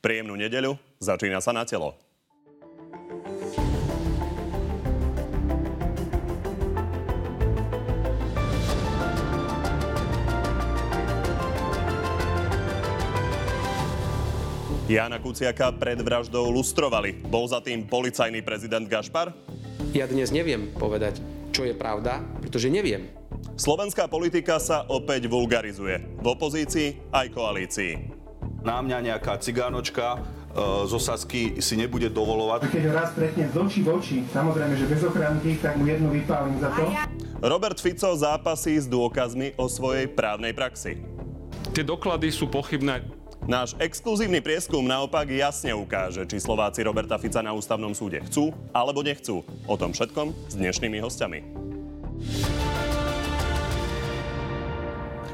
Príjemnú nedeľu, začína sa na telo. Jana Kuciaka pred vraždou lustrovali. Bol za tým policajný prezident Gašpar? Ja dnes neviem povedať, čo je pravda, pretože neviem. Slovenská politika sa opäť vulgarizuje. V opozícii aj koalícii. Na mňa nejaká cigánočka e, zo Sasky si nebude dovolovať. Keď ho raz stretnem z očí v oči, samozrejme, že bez ochranky, tak mu jednu vypálim za to. Robert Fico zápasí s dôkazmi o svojej právnej praxi. Tie doklady sú pochybné. Náš exkluzívny prieskum naopak jasne ukáže, či Slováci Roberta Fica na ústavnom súde chcú alebo nechcú. O tom všetkom s dnešnými hostiami.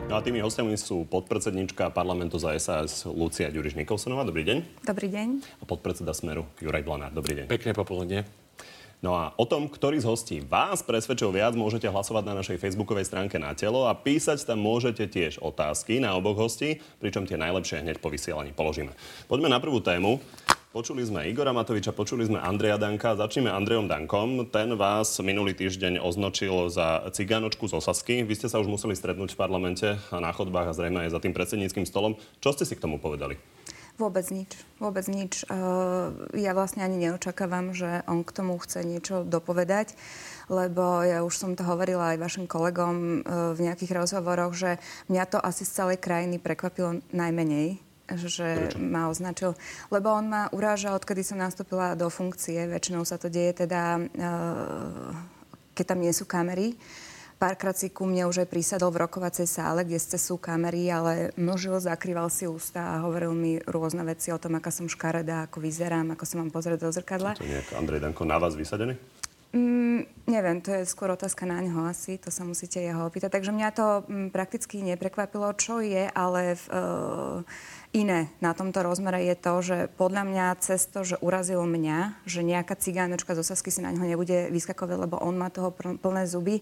No a tými hostiami sú podpredsednička parlamentu za SAS Lucia Ďuriš Nikolsonová. Dobrý deň. Dobrý deň. A podpredseda Smeru Juraj Blanár. Dobrý deň. Pekne popoludne. No a o tom, ktorý z hostí vás presvedčil viac, môžete hlasovať na našej facebookovej stránke na telo a písať tam môžete tiež otázky na oboch hostí, pričom tie najlepšie hneď po vysielaní položíme. Poďme na prvú tému. Počuli sme Igora Matoviča, počuli sme Andreja Danka. Začneme Andrejom Dankom. Ten vás minulý týždeň označil za cigánočku z Osasky. Vy ste sa už museli stretnúť v parlamente a na chodbách a zrejme aj za tým predsedníckým stolom. Čo ste si k tomu povedali? Vôbec nič. Vôbec nič. Eh, ja vlastne ani neočakávam, že on k tomu chce niečo dopovedať, lebo ja už som to hovorila aj vašim kolegom eh, v nejakých rozhovoroch, že mňa to asi z celej krajiny prekvapilo najmenej, že Prečo? ma označil. Lebo on ma urážal, odkedy som nastúpila do funkcie. Väčšinou sa to deje teda, eh, keď tam nie sú kamery. Párkrát si ku mne už aj prísadol v rokovacej sále, kde ste sú kamery, ale množil, zakrýval si ústa a hovoril mi rôzne veci o tom, aká som škaredá, ako vyzerám, ako sa mám pozrieť do zrkadla. To nejak Andrej Danko na vás vysadený? Mm, neviem, to je skôr otázka na ňo asi, to sa musíte jeho opýtať. Takže mňa to mm, prakticky neprekvapilo, čo je, ale v, uh, iné na tomto rozmere je to, že podľa mňa cez to, že urazil mňa, že nejaká cigánočka zo Sasky si na ňo nebude vyskakovať, lebo on má toho plné zuby.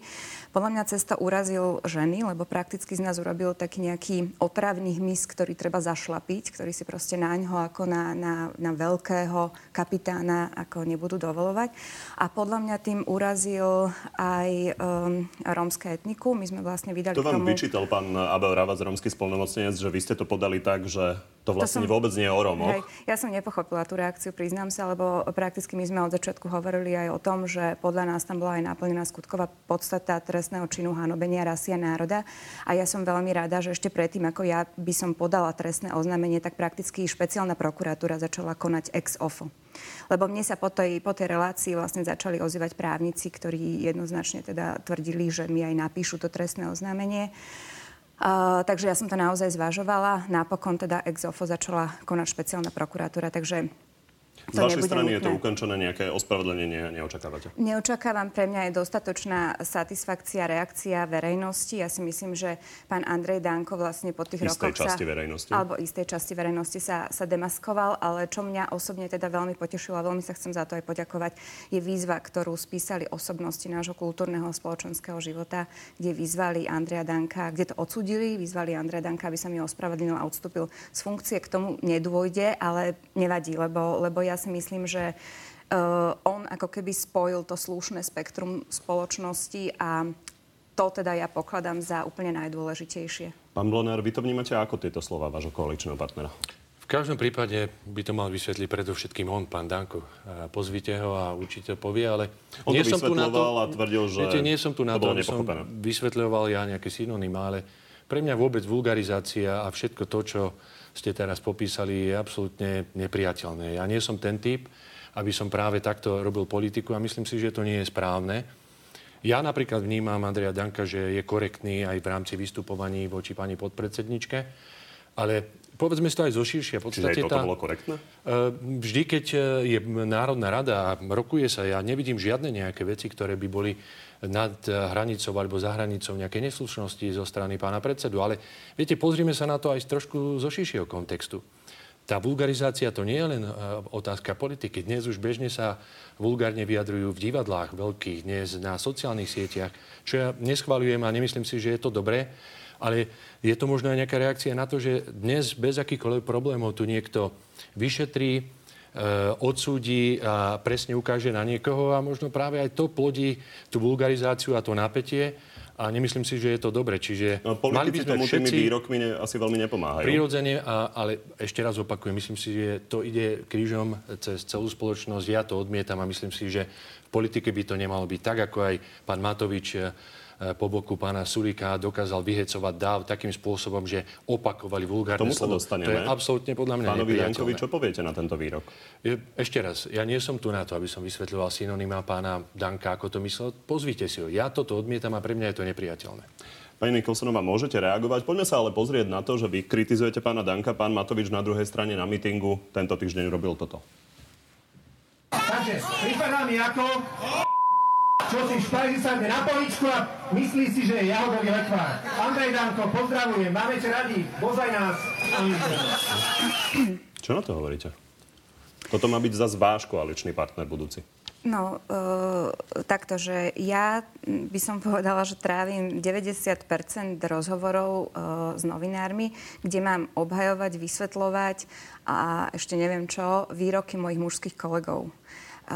Podľa mňa cez to urazil ženy, lebo prakticky z nás urobil taký nejaký otravný hmyz, ktorý treba zašlapiť, ktorý si proste na ňo ako na, na, na veľkého kapitána ako nebudú dovolovať. A podľa mňa tým urazil aj um, rómske etniku. My sme vlastne vydali To vám tomu... vyčítal pán Abel Ravac, rómsky spolnomocnenec, že vy ste to podali tak, že to vlastne to som, vôbec nie je o Rómoch. Hej, ja som nepochopila tú reakciu, priznám sa, lebo prakticky my sme od začiatku hovorili aj o tom, že podľa nás tam bola aj naplnená skutková podstata trestného činu hanobenia rasy a národa. A ja som veľmi rada, že ešte predtým, ako ja by som podala trestné oznámenie, tak prakticky špeciálna prokuratúra začala konať ex ofo. Lebo mne sa po tej, po tej relácii vlastne začali ozývať právnici, ktorí jednoznačne teda tvrdili, že mi aj napíšu to trestné oznámenie. Takže ja som to naozaj zvažovala. Napokon teda ex ofo začala konať špeciálna prokuratúra, takže z vašej strany nutné. je to ukončené, nejaké ospravedlenie neočakávate? Neočakávam, pre mňa je dostatočná satisfakcia, reakcia verejnosti. Ja si myslím, že pán Andrej Danko vlastne po tých istej rokoch časti sa, verejnosti. Alebo istej časti verejnosti sa, sa demaskoval, ale čo mňa osobne teda veľmi potešilo a veľmi sa chcem za to aj poďakovať, je výzva, ktorú spísali osobnosti nášho kultúrneho spoločenského života, kde vyzvali Andreja Danka, kde to odsudili, vyzvali Andreja Danka, aby sa mi ospravedlnil a odstúpil z funkcie. K tomu nedôjde, ale nevadí, lebo, lebo ja si myslím, že uh, on ako keby spojil to slušné spektrum spoločnosti a to teda ja pokladám za úplne najdôležitejšie. Pán Blonár, vy to vnímate ako tieto slova vášho koaličného partnera? V každom prípade by to mal vysvetliť predovšetkým on, pán Danko. Pozvite ho a určite povie, ale... On nie to som tu na to, a tvrdil, že viete, nie som tu na to, aby som vysvetľoval ja nejaké synonymá, ale pre mňa vôbec vulgarizácia a všetko to, čo ste teraz popísali, je absolútne nepriateľné. Ja nie som ten typ, aby som práve takto robil politiku a myslím si, že to nie je správne. Ja napríklad vnímam Andreja Danka, že je korektný aj v rámci vystupovaní voči pani podpredsedničke, ale povedzme si to aj zo širšia. Podstate Čiže aj toto tá, bolo korektné? Eh, vždy, keď eh, je Národná rada a rokuje sa, ja nevidím žiadne nejaké veci, ktoré by boli nad hranicou alebo za hranicou nejaké neslušnosti zo strany pána predsedu. Ale viete, pozrime sa na to aj trošku zo širšieho kontextu. Tá vulgarizácia to nie je len e, otázka politiky. Dnes už bežne sa vulgárne vyjadrujú v divadlách veľkých, dnes na sociálnych sieťach, čo ja neschvaľujem a nemyslím si, že je to dobré. Ale je to možno aj nejaká reakcia na to, že dnes bez akýchkoľvek problémov tu niekto vyšetrí, odsúdi a presne ukáže na niekoho a možno práve aj to plodí tú vulgarizáciu a to napätie a nemyslím si, že je to dobre. Čiže no, mali by sme tomu všetci... tými výrokmi ne, asi veľmi nepomáhajú. Prirodzene, a, ale ešte raz opakujem, myslím si, že to ide krížom cez celú spoločnosť. Ja to odmietam a myslím si, že v politike by to nemalo byť tak, ako aj pán Matovič E, po boku pána Sulika dokázal vyhecovať dáv takým spôsobom, že opakovali vulgárne Tomu sa dostaneme. To je absolútne podľa mňa Pánovi Jankovi, čo poviete na tento výrok? Ešte raz, ja nie som tu na to, aby som vysvetľoval synonyma pána Danka, ako to myslel. Pozvite si ho. Ja toto odmietam a pre mňa je to nepriateľné. Pani Nikolsonová, môžete reagovať. Poďme sa ale pozrieť na to, že vy kritizujete pána Danka. Pán Matovič na druhej strane na mítingu tento týždeň robil toto. Takže, pripadá mi ako čo si špajzi sadne na poličku a myslí si, že je jahodový lekvár. Andrej Danko, pozdravujem, máme ťa radi, bozaj nás. Čo na to hovoríte? Toto má byť zase váš koaličný partner budúci. No, e, takto, že ja by som povedala, že trávim 90% rozhovorov e, s novinármi, kde mám obhajovať, vysvetľovať a ešte neviem čo, výroky mojich mužských kolegov. E,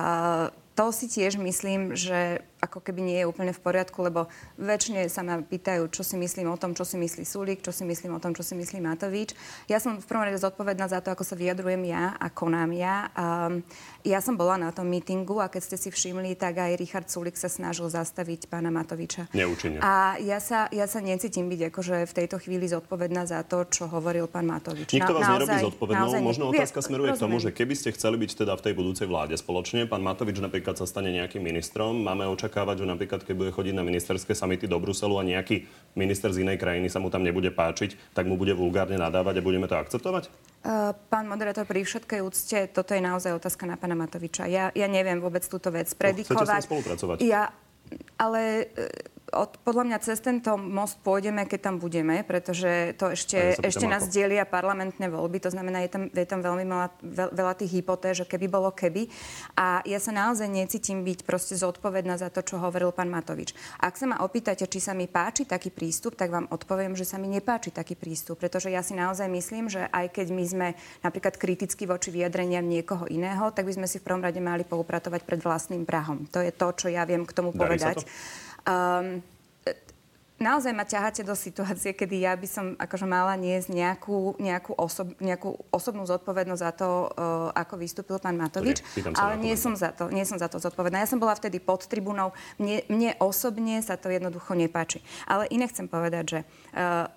to si tiež myslím, že ako keby nie je úplne v poriadku, lebo väčšine sa ma pýtajú, čo si myslím o tom, čo si myslí Sulík, čo si myslím o tom, čo si myslí Matovič. Ja som v prvom rade zodpovedná za to, ako sa vyjadrujem ja a konám ja. A ja som bola na tom mítingu a keď ste si všimli, tak aj Richard Sulík sa snažil zastaviť pána Matoviča. Neúčinne. A ja sa, ja sa necítim byť akože v tejto chvíli zodpovedná za to, čo hovoril pán Matovič. Nikto vás Na, nerobí zodpovednou. Možno otázka smeruje k tomu, že keby ste chceli byť teda v tej budúcej vláde spoločne, pán Matovič napríklad napríklad sa stane nejakým ministrom, máme očakávať, že napríklad keď bude chodiť na ministerské samity do Bruselu a nejaký minister z inej krajiny sa mu tam nebude páčiť, tak mu bude vulgárne nadávať a budeme to akceptovať? Uh, pán moderátor, pri všetkej úcte, toto je naozaj otázka na pána Matoviča. Ja, ja neviem vôbec túto vec predikovať. No, chcete s spolupracovať? Ja, ale od, podľa mňa cez tento most pôjdeme, keď tam budeme, pretože to ešte, ešte nás delia parlamentné voľby, to znamená, je tam, je tam veľmi veľa, veľa tých hypotéz, že keby bolo keby. A ja sa naozaj necítim byť proste zodpovedná za to, čo hovoril pán Matovič. Ak sa ma opýtate, či sa mi páči taký prístup, tak vám odpoviem, že sa mi nepáči taký prístup, pretože ja si naozaj myslím, že aj keď my sme napríklad kriticky voči vyjadreniam niekoho iného, tak by sme si v prvom rade mali poupratovať pred vlastným prahom. To je to, čo ja viem k tomu Darí povedať. Um, naozaj ma ťaháte do situácie, kedy ja by som akože mala niesť nejakú, nejakú, osob, nejakú osobnú zodpovednosť za to, uh, ako vystúpil pán Matovič. Nie, ale nie som, za to, nie som za to zodpovedná. Ja som bola vtedy pod tribunou. Mne, mne osobne sa to jednoducho nepáči. Ale iné chcem povedať, že uh,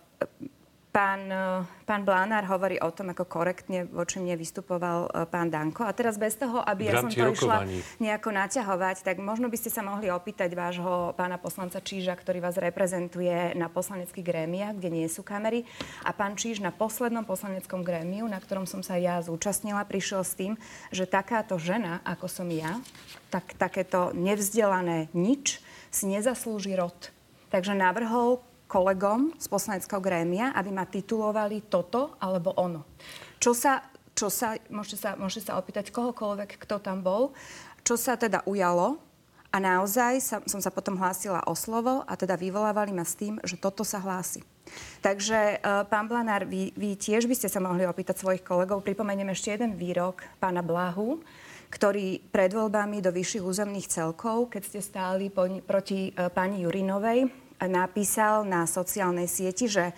Pán, e, pán Blánár hovorí o tom, ako korektne voči mne vystupoval e, pán Danko. A teraz bez toho, aby ja som to rokovaní. išla nejako naťahovať, tak možno by ste sa mohli opýtať vášho pána poslanca Číža, ktorý vás reprezentuje na poslaneckých grémiach, kde nie sú kamery. A pán Číž na poslednom poslaneckom grémiu, na ktorom som sa ja zúčastnila, prišiel s tým, že takáto žena, ako som ja, tak takéto nevzdelané nič si nezaslúži rod. Takže navrhol kolegom z poslaneckého grémia, aby ma titulovali toto alebo ono. Čo sa, čo sa, môžete sa, môžete sa opýtať kohokoľvek, kto tam bol, čo sa teda ujalo a naozaj sa, som sa potom hlásila o slovo a teda vyvolávali ma s tým, že toto sa hlási. Takže, uh, pán Blanár, vy, vy tiež by ste sa mohli opýtať svojich kolegov. Pripomeniem ešte jeden výrok pána Blahu, ktorý pred voľbami do vyšších územných celkov, keď ste stáli po, proti uh, pani Jurinovej, napísal na sociálnej sieti, že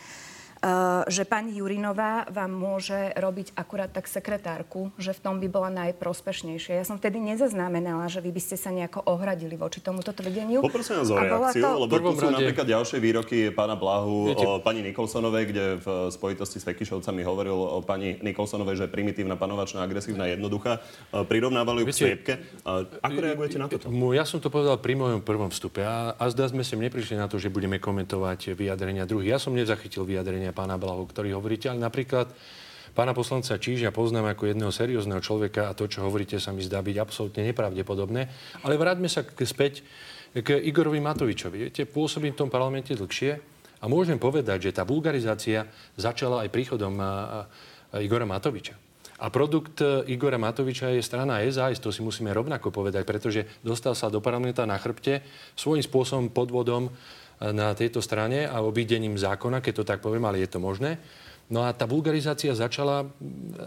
že pani Jurinová vám môže robiť akurát tak sekretárku, že v tom by bola najprospešnejšia. Ja som vtedy nezaznamenala, že vy by ste sa nejako ohradili voči tomuto tvrdeniu. Poprosím vás o reakciu, to... lebo tu sú rade... napríklad ďalšie výroky pána Blahu Viete... o pani Nikolsonovej, kde v spojitosti s Fekišovcami hovoril o pani Nikolsonovej, že je primitívna, panovačná, agresívna, jednoduchá. E, prirovnávali ju k sviepke. Ako reagujete na toto? Ja som to povedal pri mojom prvom vstupe a, a zdá sme sem neprišli na to, že budeme komentovať vyjadrenia druhých. Ja som nezachytil vyjadrenia pána Blahu, ktorý hovoríte, ale napríklad pána poslanca Čížia poznám ako jedného seriózneho človeka a to, čo hovoríte, sa mi zdá byť absolútne nepravdepodobné. Ale vráťme sa k, späť k Igorovi Matovičovi. Viete, pôsobím v tom parlamente dlhšie a môžem povedať, že tá vulgarizácia začala aj príchodom Igora Matoviča. A produkt e, Igora Matoviča je strana SAS, to si musíme rovnako povedať, pretože dostal sa do parlamenta na chrbte svojím spôsobom podvodom na tejto strane a obídením zákona, keď to tak poviem, ale je to možné. No a tá vulgarizácia začala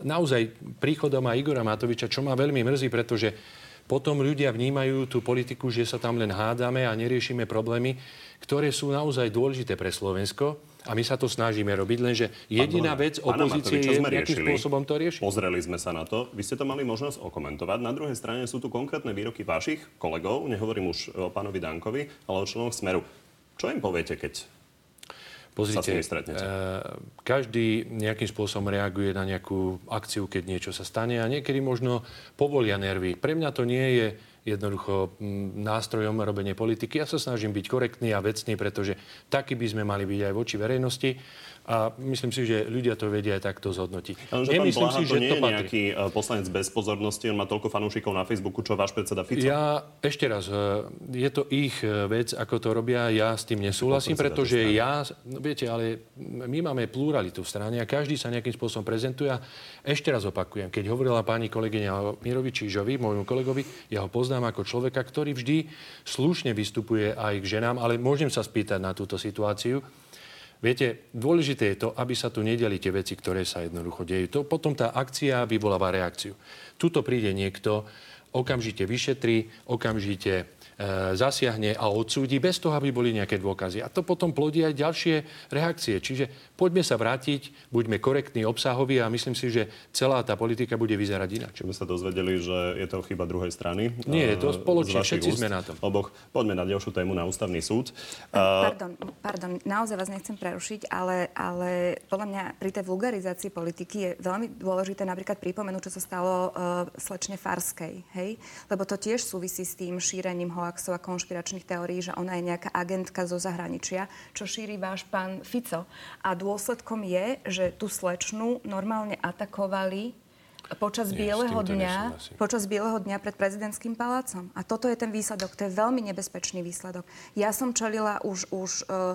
naozaj príchodom a Igora Matoviča, čo ma veľmi mrzí, pretože potom ľudia vnímajú tú politiku, že sa tam len hádame a neriešime problémy, ktoré sú naozaj dôležité pre Slovensko. A my sa to snažíme robiť, lenže jediná vec opozície je nejakým spôsobom to riešiť. Pozreli sme sa na to. Vy ste to mali možnosť okomentovať. Na druhej strane sú tu konkrétne výroky vašich kolegov, nehovorím už o pánovi Dankovi, ale o členoch Smeru. Čo im poviete, keď Pozrite, Uh, každý nejakým spôsobom reaguje na nejakú akciu, keď niečo sa stane a niekedy možno povolia nervy. Pre mňa to nie je jednoducho nástrojom robenie politiky. Ja sa snažím byť korektný a vecný, pretože taký by sme mali byť aj voči verejnosti. A myslím si, že ľudia to vedia aj takto zhodnotiť. Ale že Nemyslím si, že nie to je nejaký e, poslanec bez pozornosti, on má toľko fanúšikov na Facebooku, čo váš predseda Fico. Ja ešte raz, e, je to ich e, vec, ako to robia, ja s tým nesúhlasím, pretože ja, no viete, ale my máme pluralitu v strane a každý sa nejakým spôsobom prezentuje. A ešte raz opakujem, keď hovorila pani kolegyňa Mirovi Čížovi, môjmu kolegovi, ja ho poznám ako človeka, ktorý vždy slušne vystupuje aj k ženám, ale môžem sa spýtať na túto situáciu. Viete, dôležité je to, aby sa tu nedeli tie veci, ktoré sa jednoducho dejú. To, potom tá akcia vyvoláva reakciu. Tuto príde niekto, okamžite vyšetrí, okamžite zasiahne a odsúdi bez toho, aby boli nejaké dôkazy. A to potom plodí aj ďalšie reakcie. Čiže poďme sa vrátiť, buďme korektní, obsahoví a myslím si, že celá tá politika bude vyzerať inak. Či sme sa dozvedeli, že je to chyba druhej strany? Nie, je to spoločne, všetci úst, sme na tom. Oboch. Poďme na ďalšiu tému, na ústavný súd. Pardon, pardon, naozaj vás nechcem prerušiť, ale, ale podľa mňa pri tej vulgarizácii politiky je veľmi dôležité napríklad pripomenúť, čo sa stalo uh, slečne Farskej, hej? Lebo to tiež súvisí s tým šírením ho hoaxov a konšpiračných teórií, že ona je nejaká agentka zo zahraničia, čo šíri váš pán Fico. A dôsledkom je, že tú slečnu normálne atakovali počas Nie, bieleho dňa, počas bieleho dňa pred prezidentským palácom. A toto je ten výsledok. To je veľmi nebezpečný výsledok. Ja som čelila už, už uh,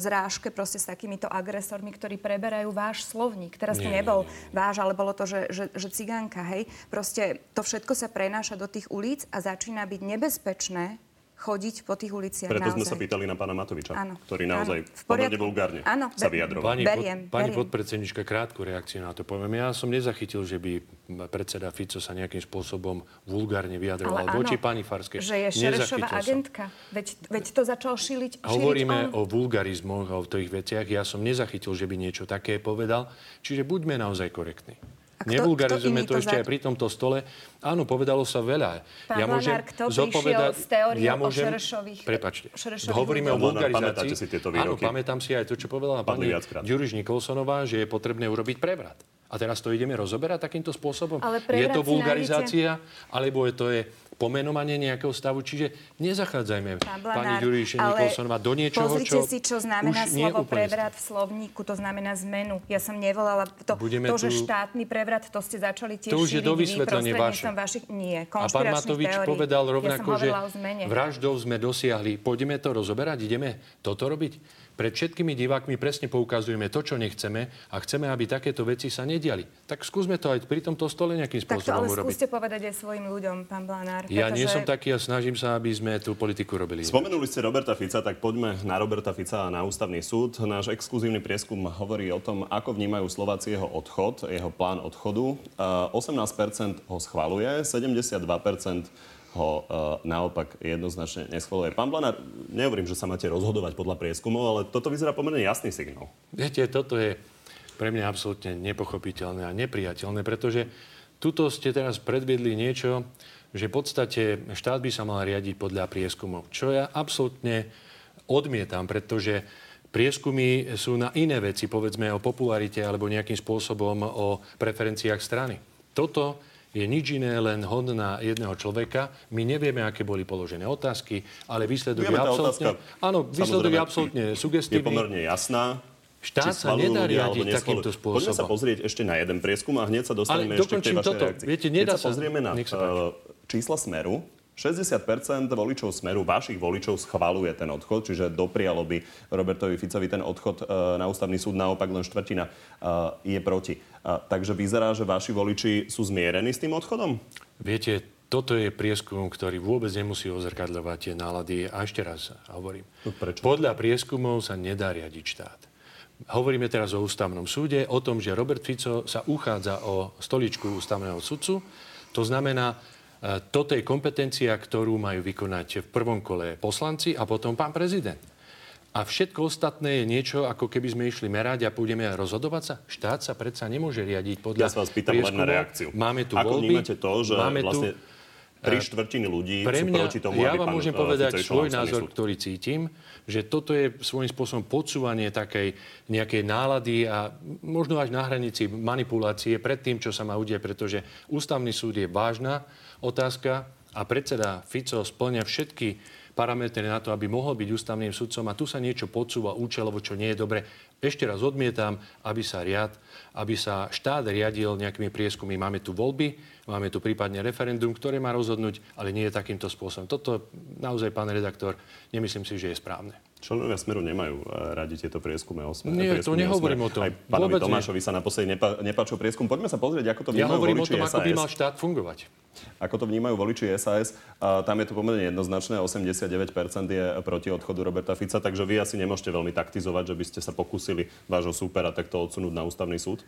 zrážke proste s takýmito agresormi, ktorí preberajú váš slovník. Teraz to nebol nie, nie. váš, ale bolo to, že, že, že cigánka, hej. Proste to všetko sa prenáša do tých ulic a začína byť nebezpečné chodiť po tých uliciach. Preto naozaj. sme sa pýtali na pána Matoviča, áno. ktorý naozaj áno. pomerne vulgárne áno. sa vyjadroval. Pani, beriem, pod, pani podpredsednička, krátku reakciu na to poviem. Ja som nezachytil, že by predseda Fico sa nejakým spôsobom vulgárne vyjadroval Ale voči pani Farskej. Že je Šerešová agentka. Veď, veď to začal šíliť, šíliť Hovoríme on. o vulgarizmoch a o tých veciach. Ja som nezachytil, že by niečo také povedal. Čiže buďme naozaj korektní. Kto, Nevulgarizujeme kto to, to ešte za... aj pri tomto stole. Áno, povedalo sa veľa. Pán ja môžem kto zopovedať... s teóriou ja môžem... o Šerešových... Prepačte. Šerešových Hovoríme o vulgarizácii. si tieto výroky? Áno, pamätám si aj to, čo povedala pani Ďuriš Nikolsonová, že je potrebné urobiť prevrat. A teraz to ideme rozoberať takýmto spôsobom? Ale je to vulgarizácia, nájdete... alebo je to je pomenovanie nejakého stavu. Čiže nezachádzajme, pani Ďuríše Nikolsonová, do niečoho, pozrite čo si, čo znamená slovo prevrat v slovníku. To znamená zmenu. Ja som nevolala to, Budeme to tu... že štátny prevrat, to ste začali tiež To už je do vysvetlenie vaše. Vašich, nie, A pán Matovič teórií. povedal rovnako, ja že vraždou sme dosiahli. Poďme to rozoberať, ideme toto robiť. Pred všetkými divákmi presne poukazujeme to, čo nechceme a chceme, aby takéto veci sa nediali. Tak skúsme to aj pri tomto stole nejakým spôsobom tak to ale urobiť. skúste povedať aj svojim ľuďom, pán Blanár. Ja pretože... nie som taký a snažím sa, aby sme tú politiku robili. Spomenuli ste Roberta Fica, tak poďme na Roberta Fica a na ústavný súd. Náš exkluzívny prieskum hovorí o tom, ako vnímajú Slováci jeho odchod, jeho plán odchodu. 18% ho schvaluje, 72% ho uh, naopak jednoznačne neschvaluje. Pán Blanár, nehovorím, že sa máte rozhodovať podľa prieskumov, ale toto vyzerá pomerne jasný signál. Viete, toto je pre mňa absolútne nepochopiteľné a nepriateľné, pretože tuto ste teraz predviedli niečo, že v podstate štát by sa mal riadiť podľa prieskumov, čo ja absolútne odmietam, pretože prieskumy sú na iné veci, povedzme o popularite alebo nejakým spôsobom o preferenciách strany. Toto je nič iné, len hodná jedného človeka. My nevieme, aké boli položené otázky, ale výsledok Vieme, je absolútne... Áno, výsledok je absolútne sugestívny. Je pomerne jasná. Štát sa nedá riadiť takýmto spôsobom. Poďme sa pozrieť ešte na jeden prieskum a hneď sa dostaneme ešte k tej vašej toto. reakcii. Viete, nedá Keď sa pozrieme na uh, čísla Smeru, 60% voličov Smeru, vašich voličov, schvaluje ten odchod, čiže doprialo by Robertovi Ficovi ten odchod e, na ústavný súd, naopak len štvrtina e, je proti. Takže vyzerá, že vaši voliči sú zmierení s tým odchodom? Viete, toto je prieskum, ktorý vôbec nemusí ozrkadľovať tie nálady. A ešte raz hovorím. No prečo? Podľa prieskumov sa nedá riadiť štát. Hovoríme teraz o ústavnom súde, o tom, že Robert Fico sa uchádza o stoličku ústavného sudcu. To znamená, e, toto je kompetencia, ktorú majú vykonať v prvom kole poslanci a potom pán prezident. A všetko ostatné je niečo, ako keby sme išli merať a pôjdeme rozhodovať sa. Štát sa predsa nemôže riadiť podľa Ja sa vás pýtam len na reakciu. Máme tu Ako voľby, vnímate to, že máme vlastne tri štvrtiny ľudí pre sú mňa, proti tomu, ja vám môžem povedať svoj názor, súd. ktorý cítim, že toto je svojím spôsobom podsúvanie takej nejakej nálady a možno až na hranici manipulácie pred tým, čo sa má udiať, pretože ústavný súd je vážna otázka a predseda Fico splňa všetky parametre na to, aby mohol byť ústavným sudcom a tu sa niečo podsúva účelovo, čo nie je dobre. Ešte raz odmietam, aby sa riad, aby sa štát riadil nejakými prieskumy. Máme tu voľby, máme tu prípadne referendum, ktoré má rozhodnúť, ale nie je takýmto spôsobom. Toto naozaj, pán redaktor, nemyslím si, že je správne. Členovia Smeru nemajú eh, radi tieto prieskume o Smer. Nie, to prieskumy nehovorím Smer. o tom. Aj pánovi Vôbec nie. Tomášovi sa naposledy nepa- nepáčil prieskum. Poďme sa pozrieť, ako to Ja vnímajú hovorím o tom, ako by SAS. mal štát fungovať. Ako to vnímajú voliči SAS, a tam je to pomerne jednoznačné, 89% je proti odchodu Roberta Fica, takže vy asi nemôžete veľmi taktizovať, že by ste sa pokúsili vášho súpera takto odsunúť na ústavný súd?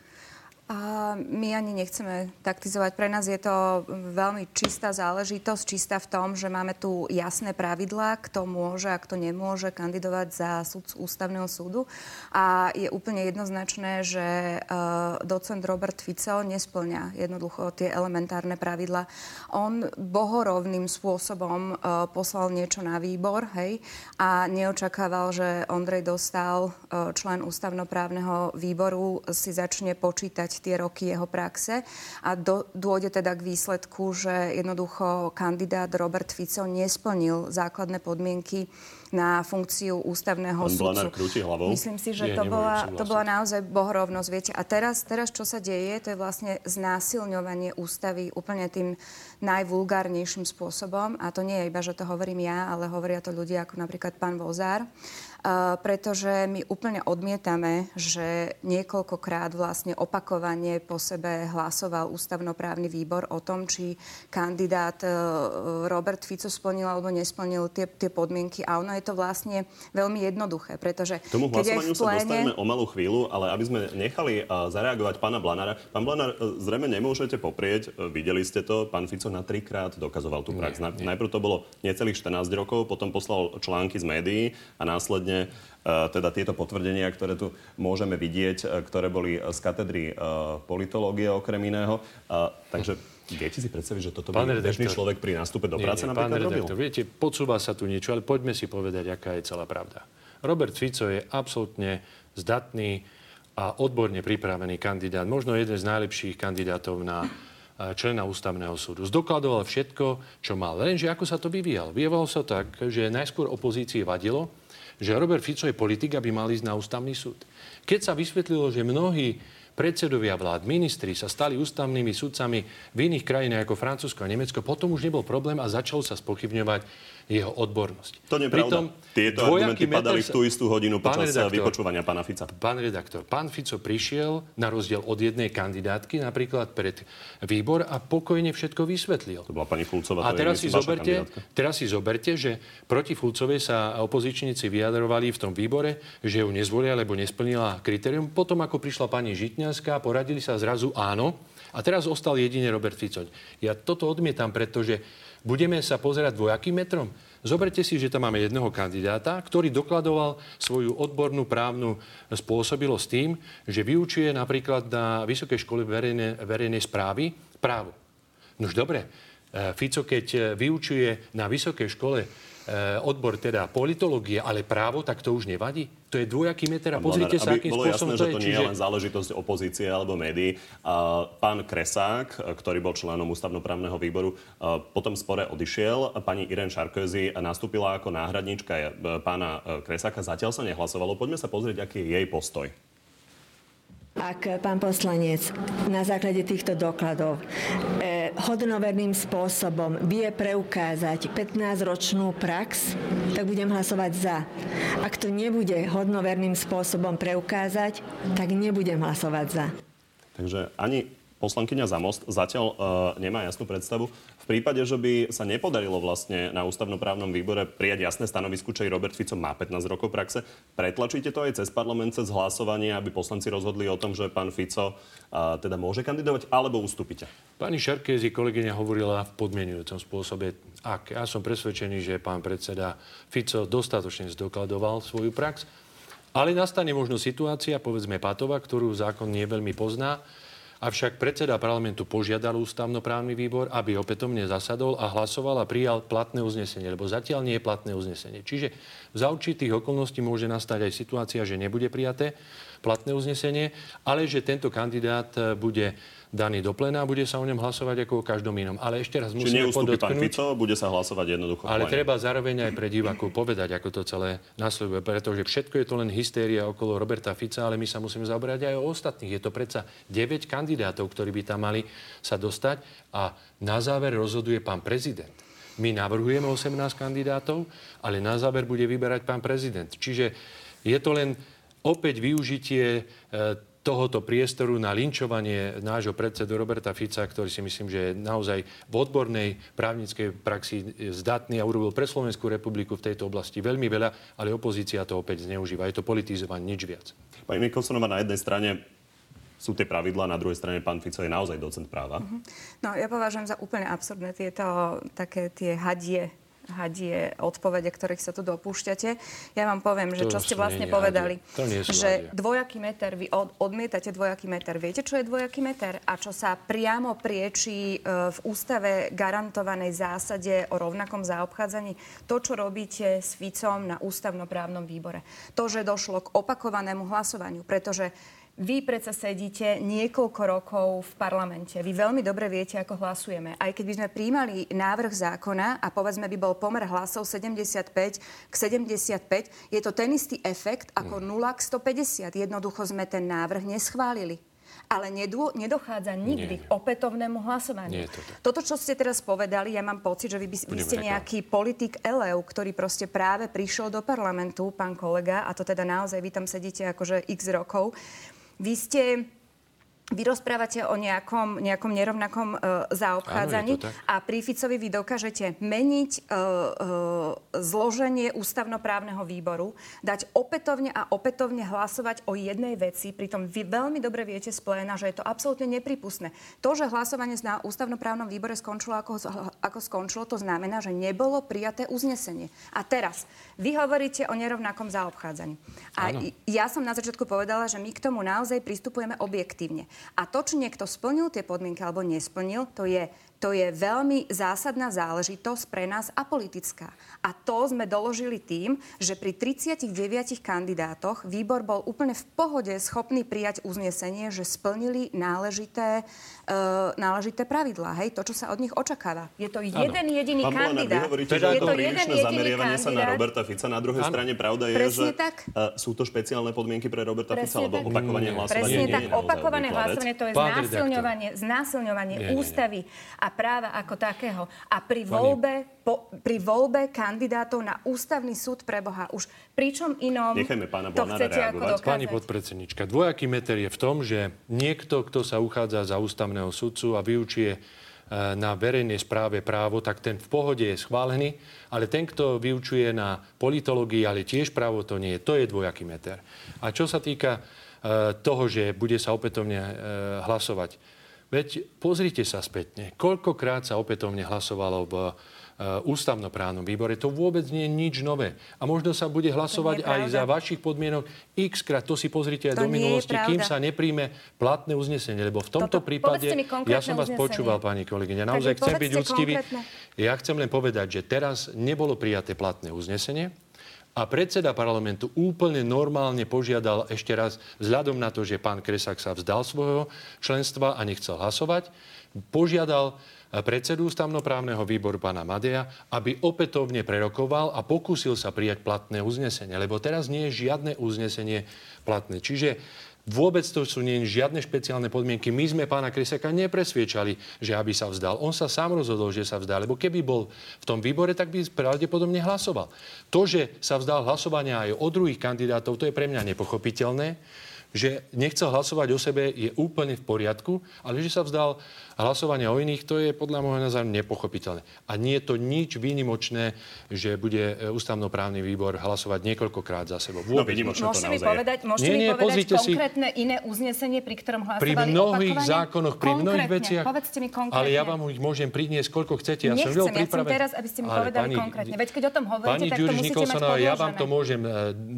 A my ani nechceme taktizovať. Pre nás je to veľmi čistá záležitosť, čistá v tom, že máme tu jasné pravidlá, kto môže a kto nemôže kandidovať za súd ústavného súdu. A je úplne jednoznačné, že uh, docent Robert Fico nesplňa jednoducho tie elementárne pravidlá. On bohorovným spôsobom uh, poslal niečo na výbor, hej, a neočakával, že Ondrej Dostal, uh, člen ústavnoprávneho výboru, si začne počítať tie roky jeho praxe a do, dôjde teda k výsledku, že jednoducho kandidát Robert Fico nesplnil základné podmienky na funkciu ústavného Blanár sudcu. hlavou. Myslím si, že Nie, to, bola, to bola naozaj bohorovnosť. Viete. A teraz, teraz, čo sa deje, to je vlastne znásilňovanie ústavy úplne tým najvulgárnejším spôsobom. A to nie je iba, že to hovorím ja, ale hovoria to ľudia ako napríklad pán Vozár. Pretože my úplne odmietame, že niekoľkokrát vlastne opakovane po sebe hlasoval ústavnoprávny výbor o tom, či kandidát uh, Robert Fico splnil alebo nesplnil tie, tie podmienky. A ono je to vlastne veľmi jednoduché, pretože K tomu keď aj v hlasovaniu sa pléne... dostaneme o malú chvíľu, ale aby sme nechali uh, zareagovať pána Blanára. Pán Blanár, uh, zrejme nemôžete poprieť, videli ste to, pán Fico na trikrát dokazoval tú prax. Nie, nie. Najprv to bolo necelých 14 rokov, potom poslal články z médií a následne uh, teda tieto potvrdenia, ktoré tu môžeme vidieť, uh, ktoré boli z katedry uh, politológie okrem iného. Takže viete si predstaviť, že toto Pán by bežný redaktor. človek pri nástupe do práce nie, pán napríklad robil? redaktor, viete, podsúva sa tu niečo, ale poďme si povedať, aká je celá pravda. Robert Fico je absolútne zdatný a odborne pripravený kandidát, možno jeden z najlepších kandidátov na eh, člena ústavného súdu. Zdokladoval všetko, čo mal. Lenže ako sa to vyvíjalo? Vyvíjalo sa tak, že najskôr opozícii vadilo, že Robert Fico je politik, aby mal ísť na ústavný súd. Keď sa vysvetlilo, že mnohí predsedovia vlád, ministri sa stali ústavnými sudcami v iných krajinách ako Francúzsko a Nemecko, potom už nebol problém a začalo sa spochybňovať jeho odbornosť. To nie je pravda. Tieto argumenty dvojaký padali meter v tú istú hodinu Pán počas redaktor, vypočúvania pána Fica. Pán redaktor, pán Fico prišiel na rozdiel od jednej kandidátky napríklad pred výbor a pokojne všetko vysvetlil. To bola pani Fulcová. A je, teraz myslím, si, zoberte, kandidátka. teraz si zoberte, že proti Fulcovej sa opozičníci vyjadrovali v tom výbore, že ju nezvolia, lebo nesplnila kritérium. Potom, ako prišla pani Žitňanská, poradili sa zrazu áno. A teraz ostal jedine Robert Fico. Ja toto odmietam, pretože budeme sa pozerať dvojakým metrom. Zoberte si, že tam máme jedného kandidáta, ktorý dokladoval svoju odbornú právnu spôsobilosť tým, že vyučuje napríklad na Vysokej škole verejnej, verejnej správy právo. Nož dobre, Fico, keď e, vyučuje na vysokej škole e, odbor teda politológie, ale právo, tak to už nevadí. To je dvojaký meter a pozrite sa, akým bolo spôsobom jasné, to že to nie je len záležitosť opozície alebo médií. Pán Kresák, ktorý bol členom ústavnoprávneho výboru, a potom v spore odišiel. Pani Irene Šarközy nastúpila ako náhradníčka e, pána e, Kresáka. Zatiaľ sa nehlasovalo. Poďme sa pozrieť, aký je jej postoj. Ak pán poslanec na základe týchto dokladov eh, hodnoverným spôsobom vie preukázať 15-ročnú prax, tak budem hlasovať za. Ak to nebude hodnoverným spôsobom preukázať, tak nebudem hlasovať za. Takže ani poslankyňa za most zatiaľ uh, nemá jasnú predstavu. Prípade, že by sa nepodarilo vlastne na ústavnoprávnom výbore prijať jasné stanovisko, či Robert Fico má 15 rokov praxe, pretlačíte to aj cez parlament, cez hlasovanie, aby poslanci rozhodli o tom, že pán Fico uh, teda môže kandidovať, alebo ustúpite? Pani Šarkézy kolegyňa hovorila v podmienujúcom spôsobe. Ak ja som presvedčený, že pán predseda Fico dostatočne zdokladoval svoju prax, ale nastane možno situácia, povedzme Patova, ktorú zákon nie veľmi pozná, Avšak predseda parlamentu požiadal ústavnoprávny výbor, aby opätovne zasadol a hlasoval a prijal platné uznesenie, lebo zatiaľ nie je platné uznesenie. Čiže za určitých okolností môže nastať aj situácia, že nebude prijaté platné uznesenie, ale že tento kandidát bude daný do plena a bude sa o ňom hlasovať ako o každom inom. Ale ešte raz musíme podotknúť... pán Fico, bude sa hlasovať jednoducho. Ale treba zároveň aj pre divákov povedať, ako to celé nasleduje, pretože všetko je to len hystéria okolo Roberta Fica, ale my sa musíme zaoberať aj o ostatných. Je to predsa 9 kandidátov, ktorí by tam mali sa dostať a na záver rozhoduje pán prezident. My navrhujeme 18 kandidátov, ale na záver bude vyberať pán prezident. Čiže je to len opäť využitie e, tohoto priestoru na linčovanie nášho predsedu Roberta Fica, ktorý si myslím, že je naozaj v odbornej právnickej praxi zdatný a urobil pre Slovenskú republiku v tejto oblasti veľmi veľa, ale opozícia to opäť zneužíva. Je to politizovanie, nič viac. Pani Mikolsonová, na jednej strane sú tie pravidlá, na druhej strane pán Fico je naozaj docent práva. Uh-huh. No ja považujem za úplne absurdné tieto také tie hadie hadie odpovede, ktorých sa tu dopúšťate. Ja vám poviem, že čo ste vlastne povedali, že dvojaký meter, vy od, odmietate dvojaký meter. Viete, čo je dvojaký meter? A čo sa priamo priečí e, v ústave garantovanej zásade o rovnakom zaobchádzaní? To, čo robíte s Ficom na ústavnoprávnom výbore. To, že došlo k opakovanému hlasovaniu, pretože vy predsa sedíte niekoľko rokov v parlamente. Vy veľmi dobre viete, ako hlasujeme. Aj keď by sme príjmali návrh zákona a povedzme by bol pomer hlasov 75 k 75, je to ten istý efekt ako 0 k 150. Jednoducho sme ten návrh neschválili ale nedô, nedochádza nikdy k opätovnému hlasovaniu. Nie to Toto, čo ste teraz povedali, ja mám pocit, že vy, by, vy ste nejaký politik elev, ktorý proste práve prišiel do parlamentu, pán kolega, a to teda naozaj vy tam sedíte akože x rokov. Vy ste vy rozprávate o nejakom, nejakom nerovnakom uh, zaobchádzaní Áno, a pri Ficovi vy dokážete meniť uh, uh, zloženie ústavnoprávneho výboru, dať opätovne a opätovne hlasovať o jednej veci, pritom vy veľmi dobre viete z pléna, že je to absolútne nepripustné. To, že hlasovanie na ústavnoprávnom výbore skončilo ako, ako skončilo, to znamená, že nebolo prijaté uznesenie. A teraz, vy hovoríte o nerovnakom zaobchádzaní. A Áno. ja som na začiatku povedala, že my k tomu naozaj pristupujeme objektívne. A to, či niekto splnil tie podmienky alebo nesplnil, to je to je veľmi zásadná záležitosť pre nás a politická. A to sme doložili tým, že pri 39 kandidátoch výbor bol úplne v pohode schopný prijať uznesenie, že splnili náležité, uh, náležité pravidlá. Hej, to, čo sa od nich očakáva. Je to jeden ano. jediný Pán kandidát. Vy hovoríte, teda je to jeden zameriavanie kandidát. sa na Roberta Fica. Na druhej ano. strane pravda je, Presne že tak. Uh, sú to špeciálne podmienky pre Roberta Presne Fica, alebo opakovanie hlasovania. Presne tak, opakované hlasovanie, to je znásilňovanie, znásilňovanie ústavy. A a práva ako takého. A pri voľbe, po, pri voľbe kandidátov na ústavný súd pre Boha už pričom inom Nechajme pána to chcete ako dokázať? Pani podpredsednička, dvojaký meter je v tom, že niekto, kto sa uchádza za ústavného sudcu a vyučuje e, na verejnej správe právo, tak ten v pohode je schválený, ale ten, kto vyučuje na politológii, ale tiež právo to nie je, to je dvojaký meter. A čo sa týka e, toho, že bude sa opätovne e, hlasovať, Veď pozrite sa spätne, koľkokrát sa opätovne hlasovalo v uh, ústavnoprávnom výbore. To vôbec nie je nič nové. A možno sa bude hlasovať aj za vašich podmienok x krát. To si pozrite aj to do minulosti, kým sa nepríjme platné uznesenie. Lebo v tomto Toto, prípade, ja som vás uznesenie. počúval, pani kolegyňa, naozaj chcem byť úctivý. Ja chcem len povedať, že teraz nebolo prijaté platné uznesenie. A predseda parlamentu úplne normálne požiadal ešte raz, vzhľadom na to, že pán Kresak sa vzdal svojho členstva a nechcel hlasovať, požiadal predsedu ústavnoprávneho výboru pána Madeja, aby opätovne prerokoval a pokúsil sa prijať platné uznesenie. Lebo teraz nie je žiadne uznesenie platné. Čiže Vôbec to sú nie žiadne špeciálne podmienky. My sme pána Kryseka nepresviečali, že aby sa vzdal. On sa sám rozhodol, že sa vzdá, lebo keby bol v tom výbore, tak by pravdepodobne hlasoval. To, že sa vzdal hlasovania aj o druhých kandidátov, to je pre mňa nepochopiteľné že nechcel hlasovať o sebe, je úplne v poriadku, ale že sa vzdal hlasovania o iných, to je podľa môjho názoru nepochopiteľné. A nie je to nič výnimočné, že bude e, ústavnoprávny výbor hlasovať niekoľkokrát za sebou. Vôbec no, môžete to mi povedať, môžete nie, nie, mi povedať konkrétne si... iné uznesenie, pri ktorom hlasovali Pri mnohých opakovane? zákonoch, pri konkrétne. mnohých veciach. Povedzte mi konkrétne. Ale ja vám ich môžem priniesť, koľko chcete. Ja Nechcem, som ja teraz, aby ste mi ale povedali pani, konkrétne. Veď keď o tom hovoríte, pani tak to musíte Nikolsonová, mať ja vám to môžem e,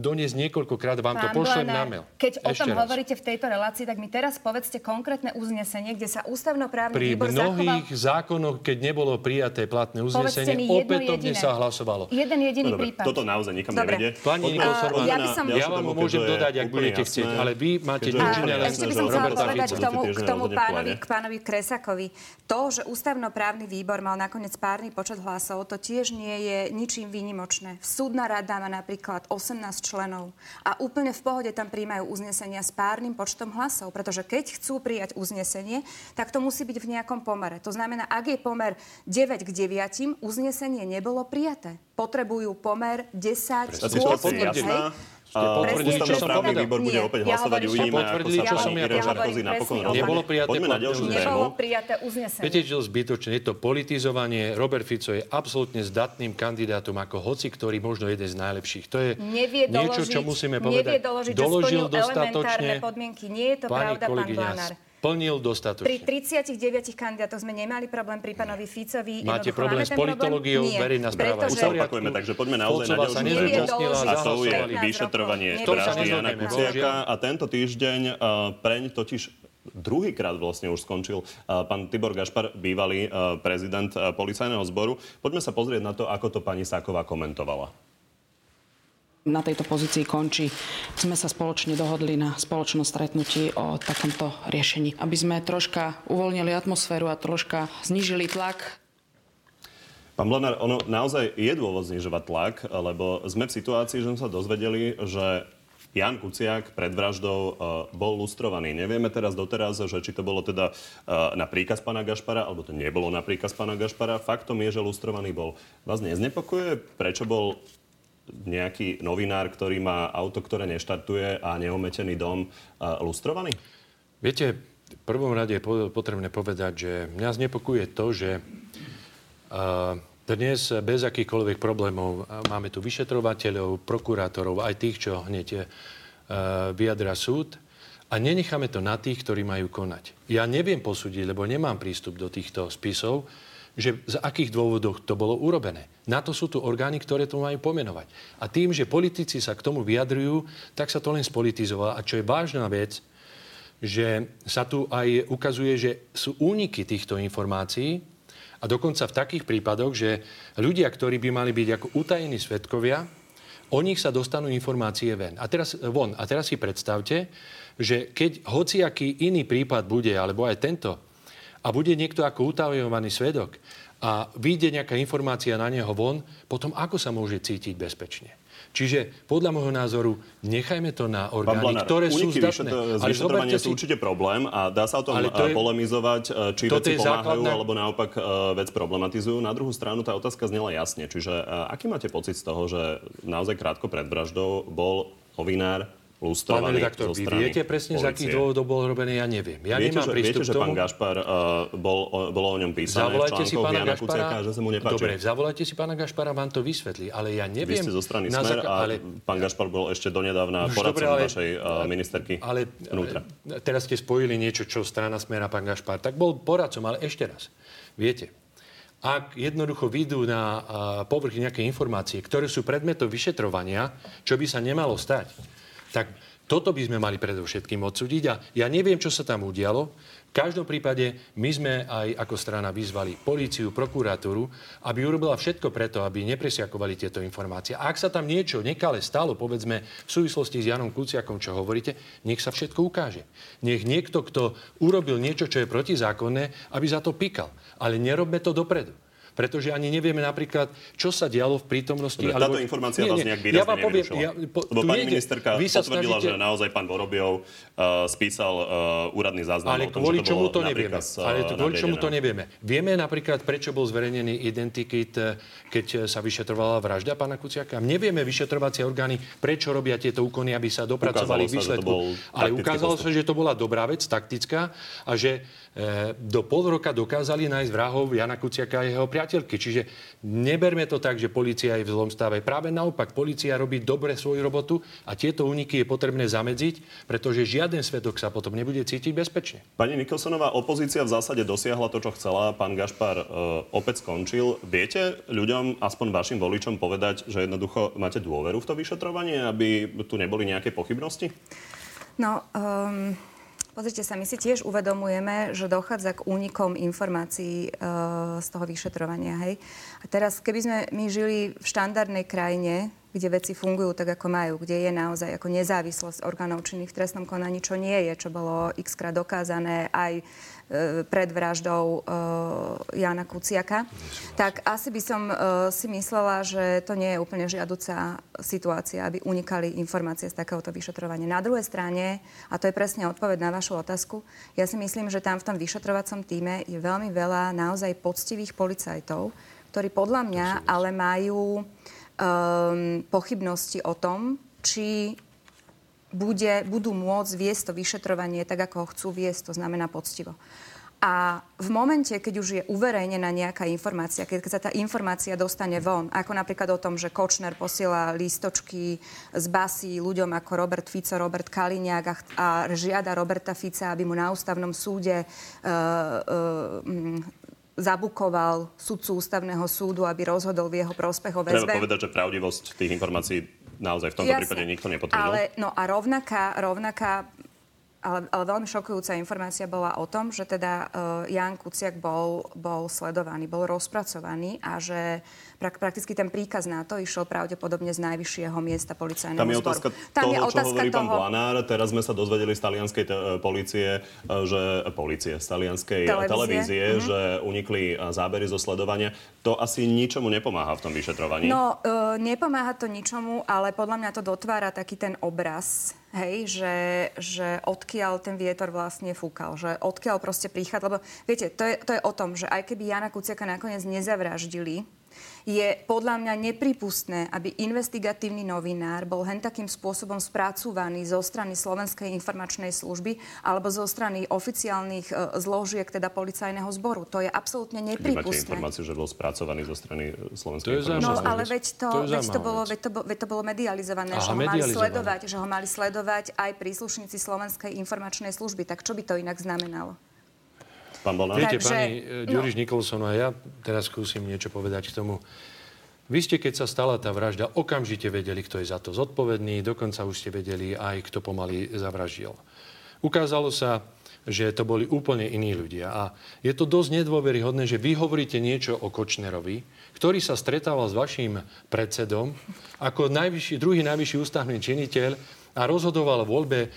doniesť niekoľkokrát, vám to pošlem na mail. Keď o tom hovoríte v tejto relácii, tak mi teraz povedzte konkrétne uznesenie, kde sa ústavnoprávny výbor mnohých zákonoch, keď nebolo prijaté platné uznesenie, opätovne sa hlasovalo. Jeden jediný Dobre, prípad. Toto naozaj nikam nevedie. Pani Nikolsonová, ja, som... ja vám ho môžem dodať, ak budete chcieť, ale vy máte nič iné len Ešte by som chcela povedať k tomu, k tomu pánovi, k pánovi Kresakovi. To, že ústavnoprávny výbor mal nakoniec párny počet hlasov, to tiež nie je ničím výnimočné. Súdna rada má napríklad 18 členov a úplne v pohode tam príjmajú uznesenia s párnym počtom hlasov, pretože keď chcú prijať uznesenie, tak to musí byť v nejakom pomere. To znamená, ak je pomer 9 k 9, uznesenie nebolo prijaté. Potrebujú pomer 10 k 8. A ústavnoprávny výbor bude opäť hlasovať, uvidíme, ako sa pani Irene Žarkozy napokon. Nebolo prijaté, Poďme na ďalšiu Nebolo prijaté uznesenie. Viete, že zbytočne je to politizovanie. Robert Fico je absolútne zdatným kandidátom ako hoci, ktorý možno jeden z najlepších. To je nevie niečo, čo musíme povedať. Nevie doložiť, Doložil dostatočne. podmienky. Nie je to pravda, pán Blanár plnil dostatočne. Pri 39 kandidátoch sme nemali problém pri pánovi Ficovi. Máte problém s politológiou, verejná správa. Už sa opakujeme, takže poďme naozaj na ďalšiu A to je vyšetrovanie vraždy Jana Kuciaka. A tento týždeň uh, preň totiž druhýkrát vlastne už skončil uh, pán Tibor Gašpar, bývalý uh, prezident uh, policajného zboru. Poďme sa pozrieť na to, ako to pani Sáková komentovala na tejto pozícii končí. Sme sa spoločne dohodli na spoločnom stretnutí o takomto riešení. Aby sme troška uvoľnili atmosféru a troška znížili tlak. Pán Blanár, ono naozaj je dôvod znižovať tlak, lebo sme v situácii, že sme sa dozvedeli, že Jan Kuciak pred vraždou uh, bol lustrovaný. Nevieme teraz doteraz, že či to bolo teda uh, na príkaz pána Gašpara, alebo to nebolo na príkaz pána Gašpara. Faktom je, že lustrovaný bol. Vás neznepokuje, prečo bol nejaký novinár, ktorý má auto, ktoré neštartuje a neometený dom, lustrovaný? Viete, v prvom rade je potrebné povedať, že mňa znepokuje to, že dnes bez akýchkoľvek problémov máme tu vyšetrovateľov, prokurátorov, aj tých, čo hneď vyjadra súd. A nenecháme to na tých, ktorí majú konať. Ja neviem posúdiť, lebo nemám prístup do týchto spisov, že z akých dôvodov to bolo urobené. Na to sú tu orgány, ktoré to majú pomenovať. A tým, že politici sa k tomu vyjadrujú, tak sa to len spolitizovalo. A čo je vážna vec, že sa tu aj ukazuje, že sú úniky týchto informácií a dokonca v takých prípadoch, že ľudia, ktorí by mali byť ako utajení svetkovia, o nich sa dostanú informácie ven. A teraz, von. A teraz si predstavte, že keď hociaký iný prípad bude, alebo aj tento, a bude niekto ako utajovaný svedok a vyjde nejaká informácia na neho von, potom ako sa môže cítiť bezpečne? Čiže podľa môjho názoru nechajme to na orgány, Blanár, ktoré sú zdatné. Ale vyšetrovanie sú určite problém a dá sa o tom je, polemizovať, e, či veci pomáhajú, základná... alebo naopak e, vec problematizujú. Na druhú stranu tá otázka znela jasne. Čiže e, aký máte pocit z toho, že naozaj krátko pred vraždou bol novinár lustrovaný Pán redaktor, vy viete presne, policie. z akých dôvodov bol robený, ja neviem. Ja viete, nemám že, prístup viete, že pán Gašpar uh, bol, bolo o ňom písané zavolajte v článkoch si pána Jana Gašpara, Kuciaka, že sa mu nepáči. Dobre, zavolajte si pána Gašpara, vám to vysvetlí, ale ja neviem... Vy ste zo strany Smer a ale... pán Gašpar bol ešte donedávna poradcom ale... vašej uh, ministerky ale, vnútra. Teraz ste spojili niečo, čo strana Smer a pán Gašpar. Tak bol poradcom, ale ešte raz. Viete, ak jednoducho vyjdú na uh, povrch nejaké informácie, ktoré sú predmetom vyšetrovania, čo by sa nemalo stať, tak toto by sme mali predovšetkým odsúdiť a ja neviem, čo sa tam udialo. V každom prípade my sme aj ako strana vyzvali políciu, prokuratúru, aby urobila všetko preto, aby nepresiakovali tieto informácie. A ak sa tam niečo nekale stalo, povedzme v súvislosti s Janom Kuciakom, čo hovoríte, nech sa všetko ukáže. Nech niekto, kto urobil niečo, čo je protizákonné, aby za to pikal. Ale nerobme to dopredu. Pretože ani nevieme napríklad, čo sa dialo v prítomnosti... Dobre, alebo... Táto informácia nie, vás nejak výrazne ja vám poviem, ja, po, Lebo pani nejde, ministerka potvrdila, snažíte... že naozaj pán Vorobiov uh, spísal uh, úradný záznam ale tom, kvôli čomu to nevieme. S, ale to, kvôli čomu to nevieme. Vieme napríklad, prečo bol zverejnený identikit, keď sa vyšetrovala vražda pána Kuciaka. Nevieme vyšetrovacie orgány, prečo robia tieto úkony, aby sa dopracovali k výsledku. Ale ukázalo sa, že to bola dobrá vec, taktická a že e, do pol roka dokázali nájsť vrahov Jana Kuciaka a jeho priateľky. Čiže neberme to tak, že policia je v zlom stave. Práve naopak, policia robí dobre svoju robotu a tieto úniky je potrebné zamedziť, pretože žiaden svetok sa potom nebude cítiť bezpečne. Pani Nikolsonová, opozícia v zásade dosiahla to, čo chcela. Pán Gašpar e, opäť skončil. Viete ľuďom, aspoň vašim voličom, povedať, že jednoducho máte dôveru v to vyšetrovanie, aby tu neboli nejaké pochybnosti? No, um, Pozrite sa, my si tiež uvedomujeme, že dochádza k únikom informácií e, z toho vyšetrovania. Hej? A teraz, keby sme my žili v štandardnej krajine, kde veci fungujú tak, ako majú, kde je naozaj ako nezávislosť orgánov činných v trestnom konaní, čo nie je, čo bolo x krát dokázané aj pred vraždou e, Jana Kuciaka, tak asi by som e, si myslela, že to nie je úplne žiaduca situácia, aby unikali informácie z takéhoto vyšetrovania. Na druhej strane, a to je presne odpoveď na vašu otázku, ja si myslím, že tam v tom vyšetrovacom týme je veľmi veľa naozaj poctivých policajtov, ktorí podľa mňa ale majú um, pochybnosti o tom, či bude, budú môcť viesť to vyšetrovanie tak, ako ho chcú viesť, to znamená poctivo. A v momente, keď už je uverejnená nejaká informácia, keď, sa tá informácia dostane von, ako napríklad o tom, že Kočner posiela lístočky z basy ľuďom ako Robert Fico, Robert Kaliňák a, a žiada Roberta Fica, aby mu na ústavnom súde uh, uh, zabukoval sudcu ústavného súdu, aby rozhodol v jeho prospech o väzbe. Treba povedať, že pravdivosť tých informácií naozaj v tomto Jasne. prípade nikto nepotvrdil. Ale, no a rovnaká, rovnaká ale, ale veľmi šokujúca informácia bola o tom, že teda uh, Jan Kuciak bol, bol sledovaný, bol rozpracovaný a že prak, prakticky ten príkaz na to išiel pravdepodobne z najvyššieho miesta policajného Tam je otázka Tam toho, je otázka čo hovorí toho... pán Blanár. Teraz sme sa dozvedeli z talianskej te- e, policie, e, že policie, z talianskej televízie, televízie mm-hmm. že unikli zábery zo sledovania. To asi ničomu nepomáha v tom vyšetrovaní. No, uh, nepomáha to ničomu, ale podľa mňa to dotvára taký ten obraz Hej, že, že odkiaľ ten vietor vlastne fúkal, že odkiaľ proste prichádza, lebo viete, to je, to je o tom, že aj keby Jana Kuciaka nakoniec nezavraždili, je podľa mňa nepripustné, aby investigatívny novinár bol hen takým spôsobom spracúvaný zo strany Slovenskej informačnej služby alebo zo strany oficiálnych e, zložiek, teda policajného zboru. To je absolútne nepripustné. Máte informáciu, že bol spracovaný zo strany e, Slovenskej informačnej služby? No, ale veď to, to, veď to, bolo, veď to, veď to bolo medializované, Aha, že, ho mali sledovať, že ho mali sledovať aj príslušníci Slovenskej informačnej služby. Tak čo by to inak znamenalo? Pán Bolnár. Viete, Takže, pani eh, no. Ďuriš Nikolson, a ja teraz skúsim niečo povedať k tomu. Vy ste, keď sa stala tá vražda, okamžite vedeli, kto je za to zodpovedný, dokonca už ste vedeli aj, kto pomaly zavraždil. Ukázalo sa, že to boli úplne iní ľudia. A je to dosť nedôveryhodné, že vy hovoríte niečo o Kočnerovi, ktorý sa stretával s vašim predsedom ako najvyšší, druhý najvyšší ústavný činiteľ a rozhodoval voľbe e,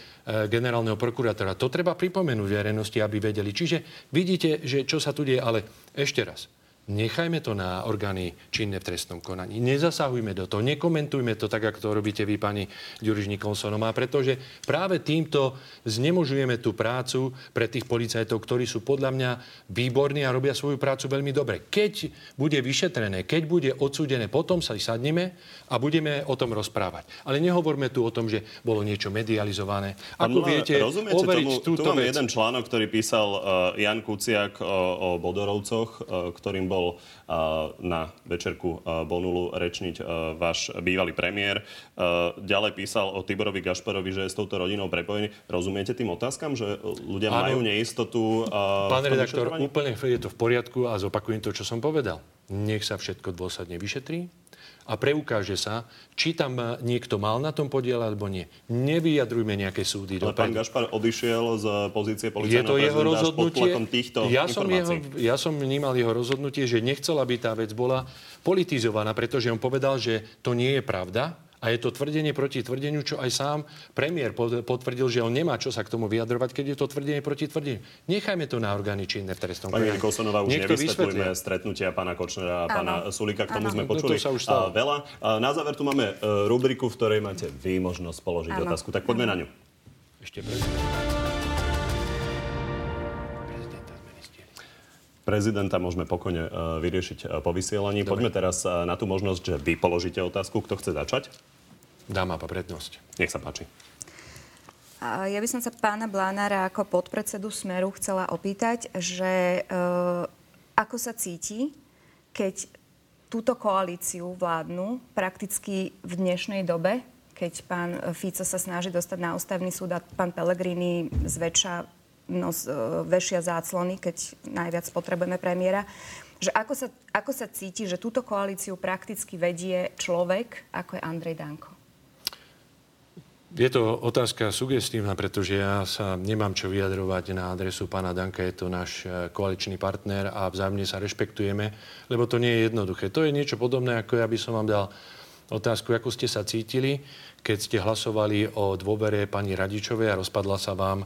generálneho prokurátora. To treba pripomenúť verejnosti, aby vedeli. Čiže vidíte, že čo sa tu deje, ale ešte raz. Nechajme to na orgány činné v trestnom konaní. Nezasahujme do toho, nekomentujme to tak, ako to robíte vy, pani Ďuriš Nikolsonová, pretože práve týmto znemožujeme tú prácu pre tých policajtov, ktorí sú podľa mňa výborní a robia svoju prácu veľmi dobre. Keď bude vyšetrené, keď bude odsúdené, potom sa sadneme a budeme o tom rozprávať. Ale nehovorme tu o tom, že bolo niečo medializované. Ako viete, overiť tomu, túto tu mám vec... jeden článok, ktorý písal uh, Jan Kuciak uh, o Bodorovcoch, uh, ktorým bol na večerku Bonulu rečniť váš bývalý premiér. Ďalej písal o Tiborovi Gašparovi, že je s touto rodinou prepojený. Rozumiete tým otázkam, že ľudia ano. majú neistotu? Pán redaktor, úplne je to v poriadku a zopakujem to, čo som povedal. Nech sa všetko dôsledne vyšetrí a preukáže sa, či tam niekto mal na tom podiel alebo nie. Nevyjadrujme nejaké súdy. Ale pán Gašpar odišiel z pozície policajného Je to jeho rozhodnutie. týchto ja som, jeho, ja som vnímal jeho rozhodnutie, že nechcel, aby tá vec bola politizovaná, pretože on povedal, že to nie je pravda A je to tvrdenie proti tvrdeniu, čo aj sám premiér potvrdil, že on nemá čo sa k tomu vyjadrovať, keď je to tvrdenie proti tvrdeniu. Nechajme to na orgány činné v trestnom Pani Kosonová, už nevysvetlíme stretnutia pána Kočnera a pána Sulika. K tomu ano. sme počuli no, to sa už stalo. veľa. Na záver tu máme e, rubriku, v ktorej máte vy možnosť položiť ano. otázku. Tak poďme ano. na ňu. Ešte prezident. prezidenta môžeme pokojne e, vyriešiť e, po vysielaní. Dobre. Poďme teraz na tú možnosť, že vy položíte otázku. Kto chce začať? Dáma prednosť. Nech sa páči. Ja by som sa pána Blánára ako podpredsedu Smeru chcela opýtať, že e, ako sa cíti, keď túto koalíciu vládnu prakticky v dnešnej dobe, keď pán Fico sa snaží dostať na ústavný súd a pán Pellegrini zväčša nos, e, vešia záclony, keď najviac potrebujeme premiéra. Že ako, sa, ako sa cíti, že túto koalíciu prakticky vedie človek, ako je Andrej Danko? Je to otázka sugestívna, pretože ja sa nemám čo vyjadrovať na adresu pána Danka. Je to náš e, koaličný partner a vzájomne sa rešpektujeme, lebo to nie je jednoduché. To je niečo podobné, ako ja by som vám dal otázku, ako ste sa cítili, keď ste hlasovali o dôvere pani Radičovej a rozpadla sa vám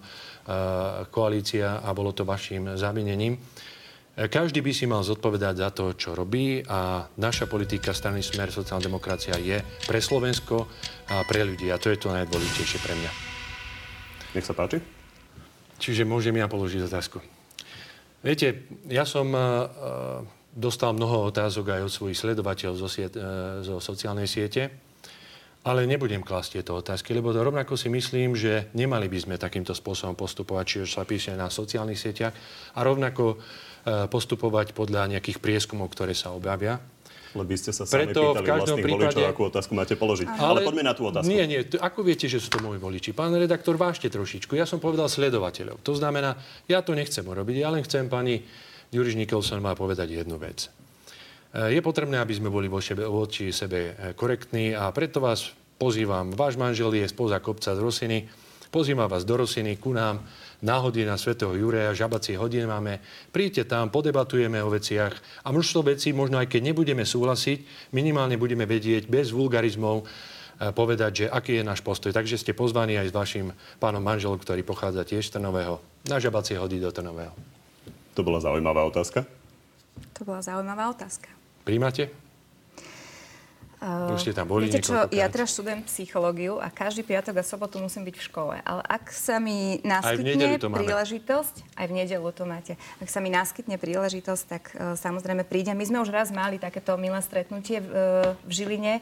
koalícia a bolo to vašim zamenením. Každý by si mal zodpovedať za to, čo robí a naša politika strany Smer sociálna demokracia je pre Slovensko a pre ľudí a to je to najdôležitejšie pre mňa. Nech sa páči. Čiže môžem ja položiť otázku. Viete, ja som uh, dostal mnoho otázok aj od svojich sledovateľov zo, siet, uh, zo sociálnej siete ale nebudem klásť tieto otázky, lebo to rovnako si myslím, že nemali by sme takýmto spôsobom postupovať, či už sa píše na sociálnych sieťach a rovnako e, postupovať podľa nejakých prieskumov, ktoré sa objavia. Lebo by ste sa sami Preto pýtali v každom prípade... voličov, akú otázku máte položiť. Ale, ale poďme na tú otázku. Nie, nie. Ako viete, že sú to moji voliči? Pán redaktor, vážte trošičku. Ja som povedal sledovateľov. To znamená, ja to nechcem urobiť. Ja len chcem pani Juriš Nikolson má povedať jednu vec. E, je potrebné, aby sme boli voči, voči sebe e, korektní a preto vás pozývam. Váš manžel je spoza kopca z Rosiny. Pozývam vás do Rosiny ku nám na hodiny na svätého Jureja, žabacie hodiny máme. Príďte tam, podebatujeme o veciach a množstvo vecí, možno aj keď nebudeme súhlasiť, minimálne budeme vedieť bez vulgarizmov, e, povedať, že aký je náš postoj. Takže ste pozvaní aj s vašim pánom manželom, ktorý pochádza tiež z Trnového, na žabacie hody do Trnového. To bola zaujímavá otázka. To bola zaujímavá otázka. Príjmate? Už ste tam boli Viete čo, ja teraz študujem psychológiu a každý piatok a sobotu musím byť v škole. Ale ak sa mi naskytne príležitosť, aj v nedelu to máte, ak sa mi naskytne príležitosť, tak uh, samozrejme prídem. My sme už raz mali takéto milé stretnutie v, uh, v Žiline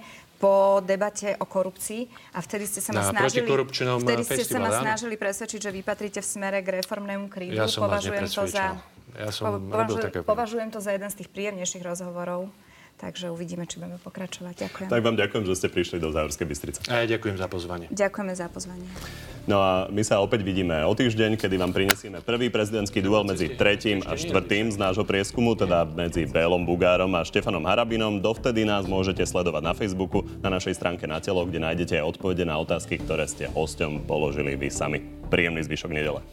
po debate o korupcii a vtedy ste sa ma Na snažili, vtedy ste sa ma snažili presvedčiť, že vypatrite v smere k reformnému krídu. Ja som považujem to za, ja som považujem, považujem to za jeden z tých príjemnejších rozhovorov Takže uvidíme, či budeme pokračovať. Ďakujem. Tak vám ďakujem, že ste prišli do Záhorskej Bystrice. A ja ďakujem za pozvanie. Ďakujeme za pozvanie. No a my sa opäť vidíme o týždeň, kedy vám prinesieme prvý prezidentský duel medzi tretím a štvrtým z nášho prieskumu, teda medzi Bélom Bugárom a Štefanom Harabinom. Dovtedy nás môžete sledovať na Facebooku, na našej stránke na telo, kde nájdete aj odpovede na otázky, ktoré ste hosťom položili vy sami. Príjemný zvyšok nedele.